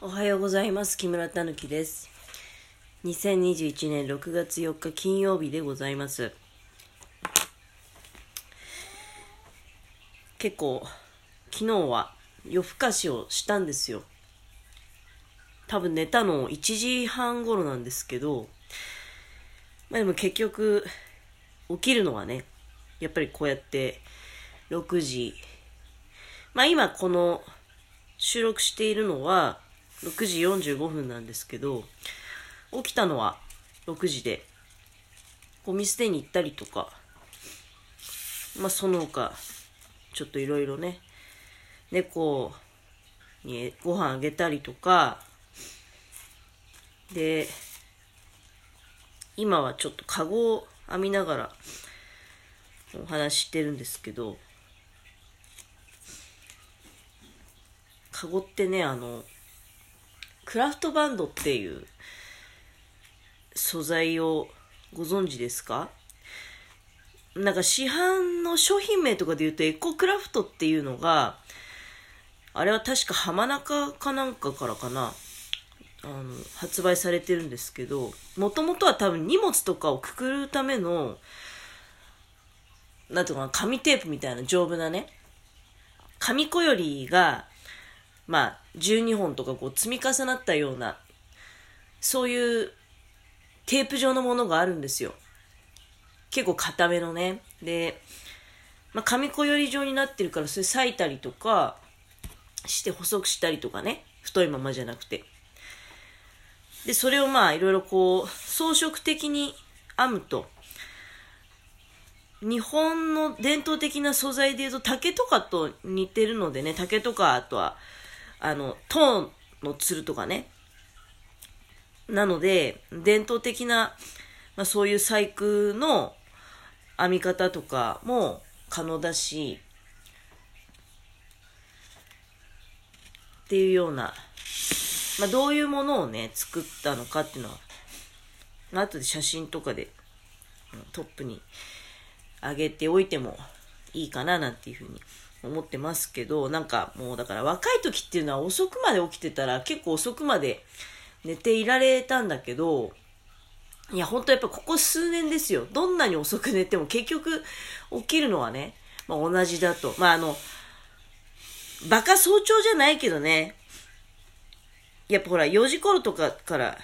おはようございます。木村たぬきです。2021年6月4日金曜日でございます。結構、昨日は夜更かしをしたんですよ。多分寝たの1時半頃なんですけど、まあでも結局、起きるのはね、やっぱりこうやって6時、まあ今この収録しているのは6時45分なんですけど、起きたのは6時で、ゴミ捨てに行ったりとか、まあその他、ちょっといろいろね、猫にご飯あげたりとか、で、今はちょっとカゴを編みながらお話してるんですけど、カゴってね、あの、クラフトバンドっていう素材をご存知ですか？なんか市販の商品名とかで言うとエコクラフトっていうのが、あれは確か浜中かなんかからかな、あの、発売されてるんですけど、もともとは多分荷物とかをくくるための、なんていうかな、紙テープみたいな丈夫なね、紙こよりが、まあ、12本とかこう積み重なったような、そういうテープ状のものがあるんですよ。結構固めのね。で、まあ、紙こより状になってるから、それ裂いたりとかして細くしたりとかね。太いままじゃなくて。で、それをまあ、いろいろこう、装飾的に編むと、日本の伝統的な素材で言うと竹とかと似てるのでね、竹とか、あとは、あの、塔のつるとかね。なので、伝統的な、まあ、そういう細工の編み方とかも可能だし、っていうような、まあ、どういうものをね、作ったのかっていうのは、後で写真とかでトップに上げておいてもいいかななんていうふうに思ってますけど、なんかもうだから若い時っていうのは遅くまで起きてたら結構遅くまで寝ていられたんだけど、いや本当やっぱここ数年ですよ。どんなに遅く寝ても結局起きるのはね、まあ同じだと。まああの、バカ早朝じゃないけどね、やっぱほら4時頃とかから、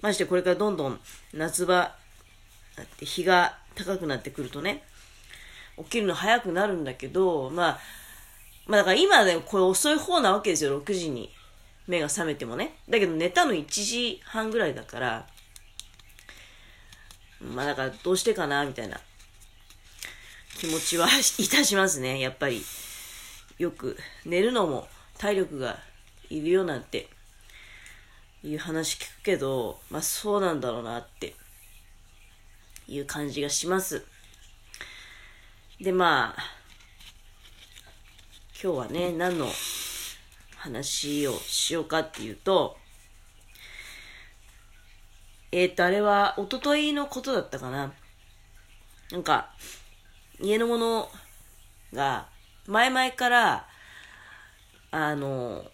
ましてこれからどんどん夏場、日が高くなってくるとね、起きるの早くなるんだけど、まあ、まあだから今ね、これ遅い方なわけですよ、6時に目が覚めてもね。だけど寝たの1時半ぐらいだから、まあだからどうしてかな、みたいな気持ちは いたしますね、やっぱり。よく寝るのも体力がいるよなんていう話聞くけど、まあそうなんだろうなっていう感じがします。で、まあ、今日はね、何の話をしようかっていうと、えっ、と、あれは、一昨日のことだったかな。なんか、家のものが、前々から、あの、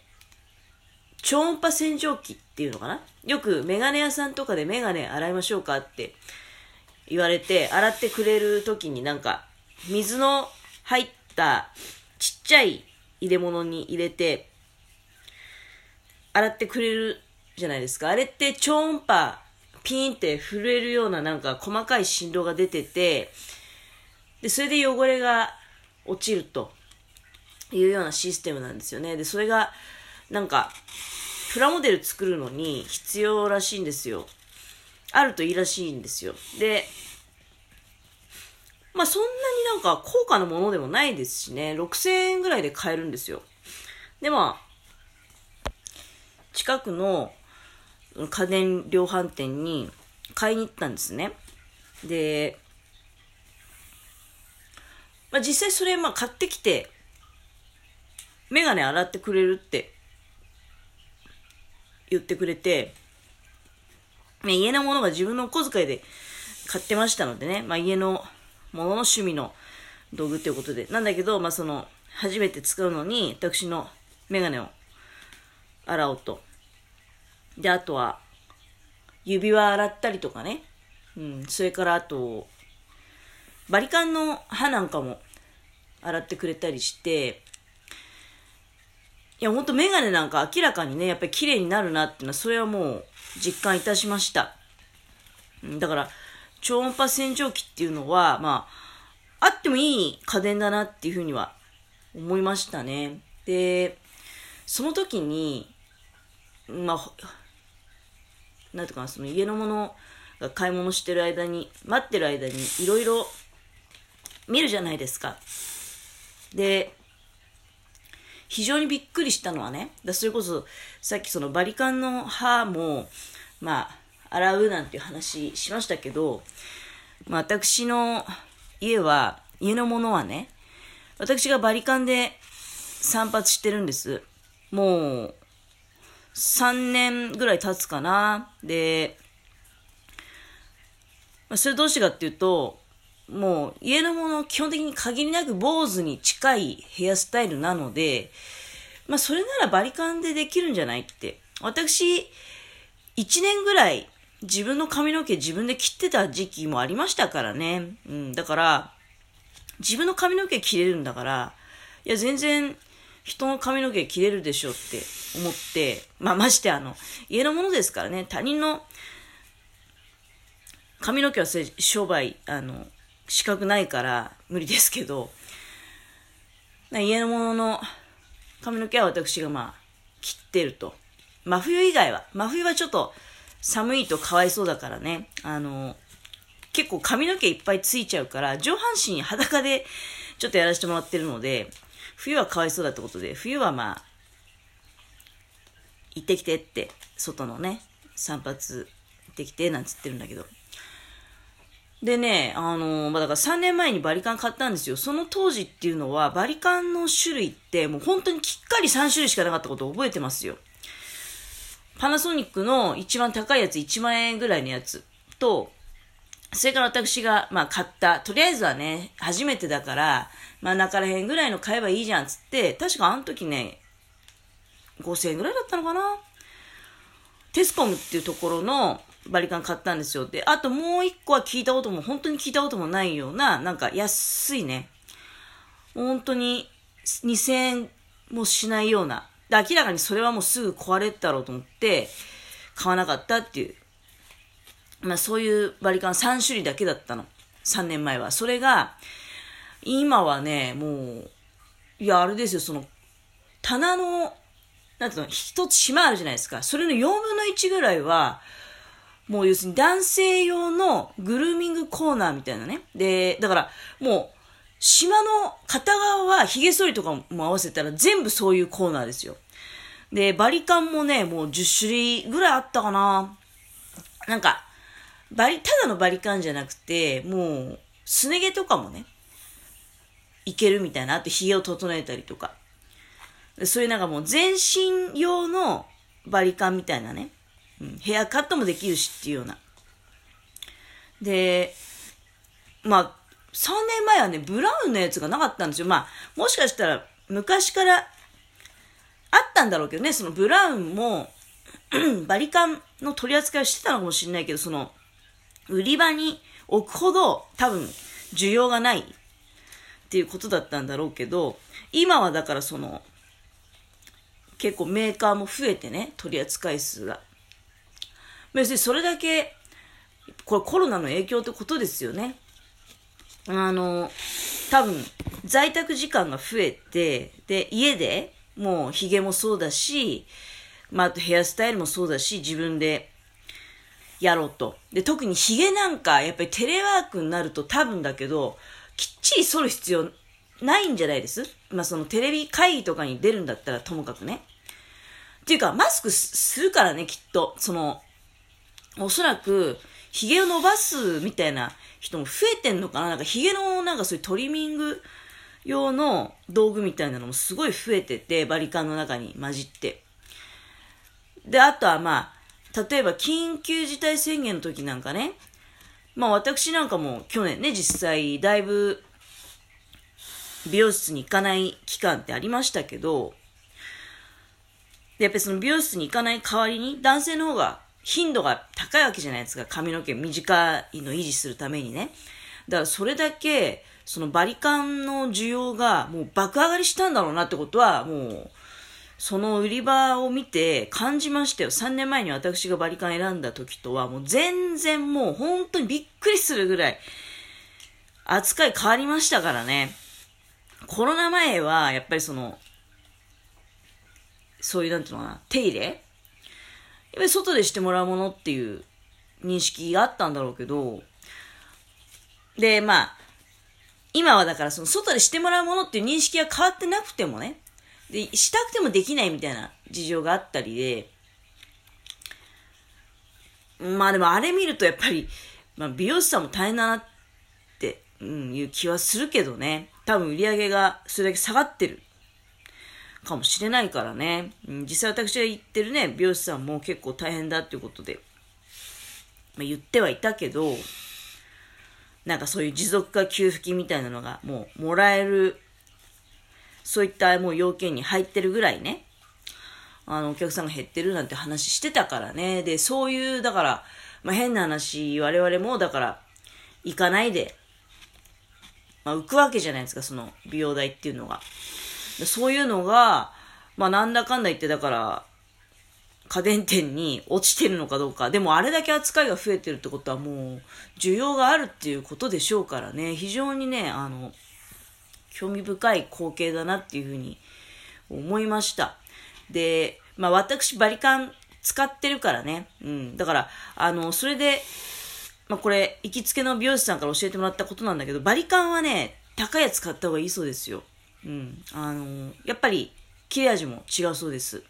超音波洗浄機っていうのかな？よくメガネ屋さんとかでメガネ洗いましょうかって言われて、洗ってくれる時になんか、水の入ったちっちゃい入れ物に入れて、洗ってくれるじゃないですか。あれって超音波ピーンって震えるようななんか細かい振動が出てて、で、それで汚れが落ちるというようなシステムなんですよね。で、それがなんか、プラモデル作るのに必要らしいんですよ。あるといいらしいんですよ。で、まあそんなになんか高価なものでもないですしね、6000円ぐらいで買えるんですよ。でまあ、近くの家電量販店に買いに行ったんですね。で、まあ実際それまあ買ってきて、メガネ洗ってくれるって言ってくれて、ね、家のものが自分のお小遣いで買ってましたのでね、まあ家のものの趣味の道具っていうことで。なんだけど、まあその、初めて使うのに、私のメガネを洗おうとで、あとは、指輪洗ったりとかね。うん、それからあと、バリカンの歯なんかも洗ってくれたりして、いや、ほんとメガネなんか明らかにね、やっぱり綺麗になるなっていうのは、それはもう実感いたしました。だから、超音波洗浄機っていうのは、まあ、あってもいい家電だなっていうふうには思いましたね。で、その時に、まあ、なんていうか、その家のものが買い物してる間に、待ってる間にいろいろ見るじゃないですか。で、非常にびっくりしたのはね、だそれこそさっきそのバリカンの歯も、まあ、洗うなんていう話しましたけど、まあ、私の家は、家のものはね、私がバリカンで散髪してるんです。もう、3年ぐらい経つかな。で、まあ、それどうしてかっていうと、もう家のもの基本的に限りなく坊主に近いヘアスタイルなので、まあそれならバリカンでできるんじゃないって。私、1年ぐらい自分の髪の毛自分で切ってた時期もありましたからね。うん、だから、自分の髪の毛切れるんだから、いや全然人の髪の毛切れるでしょって思って、まあましてあの、家のものですからね、他人の髪の毛は商売、あの、資格ないから無理ですけど、家のものの髪の毛は私がまあ、切ってると。真冬以外は、真冬はちょっと寒いとかわいそうだからね、あの、結構髪の毛いっぱいついちゃうから、上半身裸でちょっとやらせてもらってるので、冬はかわいそうだってことで、冬はまあ、行ってきてって、外のね、散髪行ってきて、なんつってるんだけど。でね、あのまあ、だから3年前にバリカン買ったんですよ。その当時っていうのは、バリカンの種類ってもう本当にきっかり3種類しかなかったことを覚えてますよ。パナソニックの一番高いやつ1万円ぐらいのやつと、それから私が、まあ、買った、とりあえずはね、初めてだから、真ん中ら辺ぐらいの買えばいいじゃんつって、確かあの時ね、5000円ぐらいだったのかな？テスコムっていうところのバリカン買ったんですよ。で、あともう一個は聞いたことも、本当に聞いたこともないような、なんか安いね、本当に2000円もしないような、で明らかにそれはもうすぐ壊れたろうと思って、買わなかったっていうまあそういうバリカン3種類だけだったの。3年前は。それが、今はね、もう、いや、あれですよ、その、棚の、なんていうの、一つ島あるじゃないですか。それの4分の1ぐらいは、もう要するに男性用のグルーミングコーナーみたいなね。で、だから、もう、島の片側は髭剃りとかも合わせたら全部そういうコーナーですよ。で、バリカンもね、もう10種類ぐらいあったかな。なんか、バリ、ただのバリカンじゃなくて、もう、すね毛とかもね、いけるみたいな。あと、髭を整えたりとか。そういうなんかもう全身用のバリカンみたいなね。うん、ヘアカットもできるしっていうような。で、まあ、3年前はね、ブラウンのやつがなかったんですよ。まあ、もしかしたら昔からあったんだろうけどね、そのブラウンも バリカンの取り扱いをしてたのかもしれないけど、その売り場に置くほど多分需要がないっていうことだったんだろうけど、今はだからその、結構メーカーも増えてね、取り扱い数が。別にそれだけ、これコロナの影響ってことですよね。あの、多分、在宅時間が増えて、で、家でもう髭もそうだし、まあ、あとヘアスタイルもそうだし、自分でやろうと。で、特にヒゲなんか、やっぱりテレワークになると多分だけど、きっちり剃る必要ないんじゃないです？まあ、そのテレビ会議とかに出るんだったらともかくね。っていうか、マスクするからね、きっと。その、おそらく、髭を伸ばすみたいな人も増えてんのかな？なんか髭のなんかそういうトリミング用の道具みたいなのもすごい増えてて、バリカンの中に混じって。で、あとはまあ、例えば緊急事態宣言の時なんかね、まあ私なんかも去年ね、実際だいぶ美容室に行かない期間ってありましたけど、で、やっぱりその美容室に行かない代わりに、男性の方が頻度が高いわけじゃないですか。髪の毛短いの維持するためにね。だからそれだけ、そのバリカンの需要がもう爆上がりしたんだろうなってことは、もう、その売り場を見て感じましたよ。3年前に私がバリカン選んだ時とは、もう全然もう本当にびっくりするぐらい、扱い変わりましたからね。コロナ前は、やっぱりその、そういう、なんていうのかな、手入れぱり外でしてもらうものっていう認識があったんだろうけど、で、まあ、今はだからその外でしてもらうものっていう認識が変わってなくてもね、で、したくてもできないみたいな事情があったりで、まあでもあれ見るとやっぱり、まあ、美容師さんも大変だなって、うん、いう気はするけどね。多分売り上げがそれだけ下がってるかもしれないからね。実際私が言ってるね、美容師さんも結構大変だっていうことで、まあ、言ってはいたけど、なんかそういう持続化給付金みたいなのがもうもらえる、そういったもう要件に入ってるぐらいね、あの、お客さんが減ってるなんて話してたからね。で、そういう、だから、まあ、変な話、我々も、だから、行かないで、まあ、浮くわけじゃないですか、その美容代っていうのが。そういうのが、まあ、なんだかんだ言って、だから、家電店に落ちてるのかどうか。でもあれだけ扱いが増えてるってことはもう需要があるっていうことでしょうからね。非常にね、あの、興味深い光景だなっていうふうに思いました。で、まあ私バリカン使ってるからね。うん。だから、あの、それで、まあこれ、行きつけの美容師さんから教えてもらったことなんだけど、バリカンはね、高いやつ買った方がいいそうですよ。うん。あの、やっぱり、切れ味も違うそうです。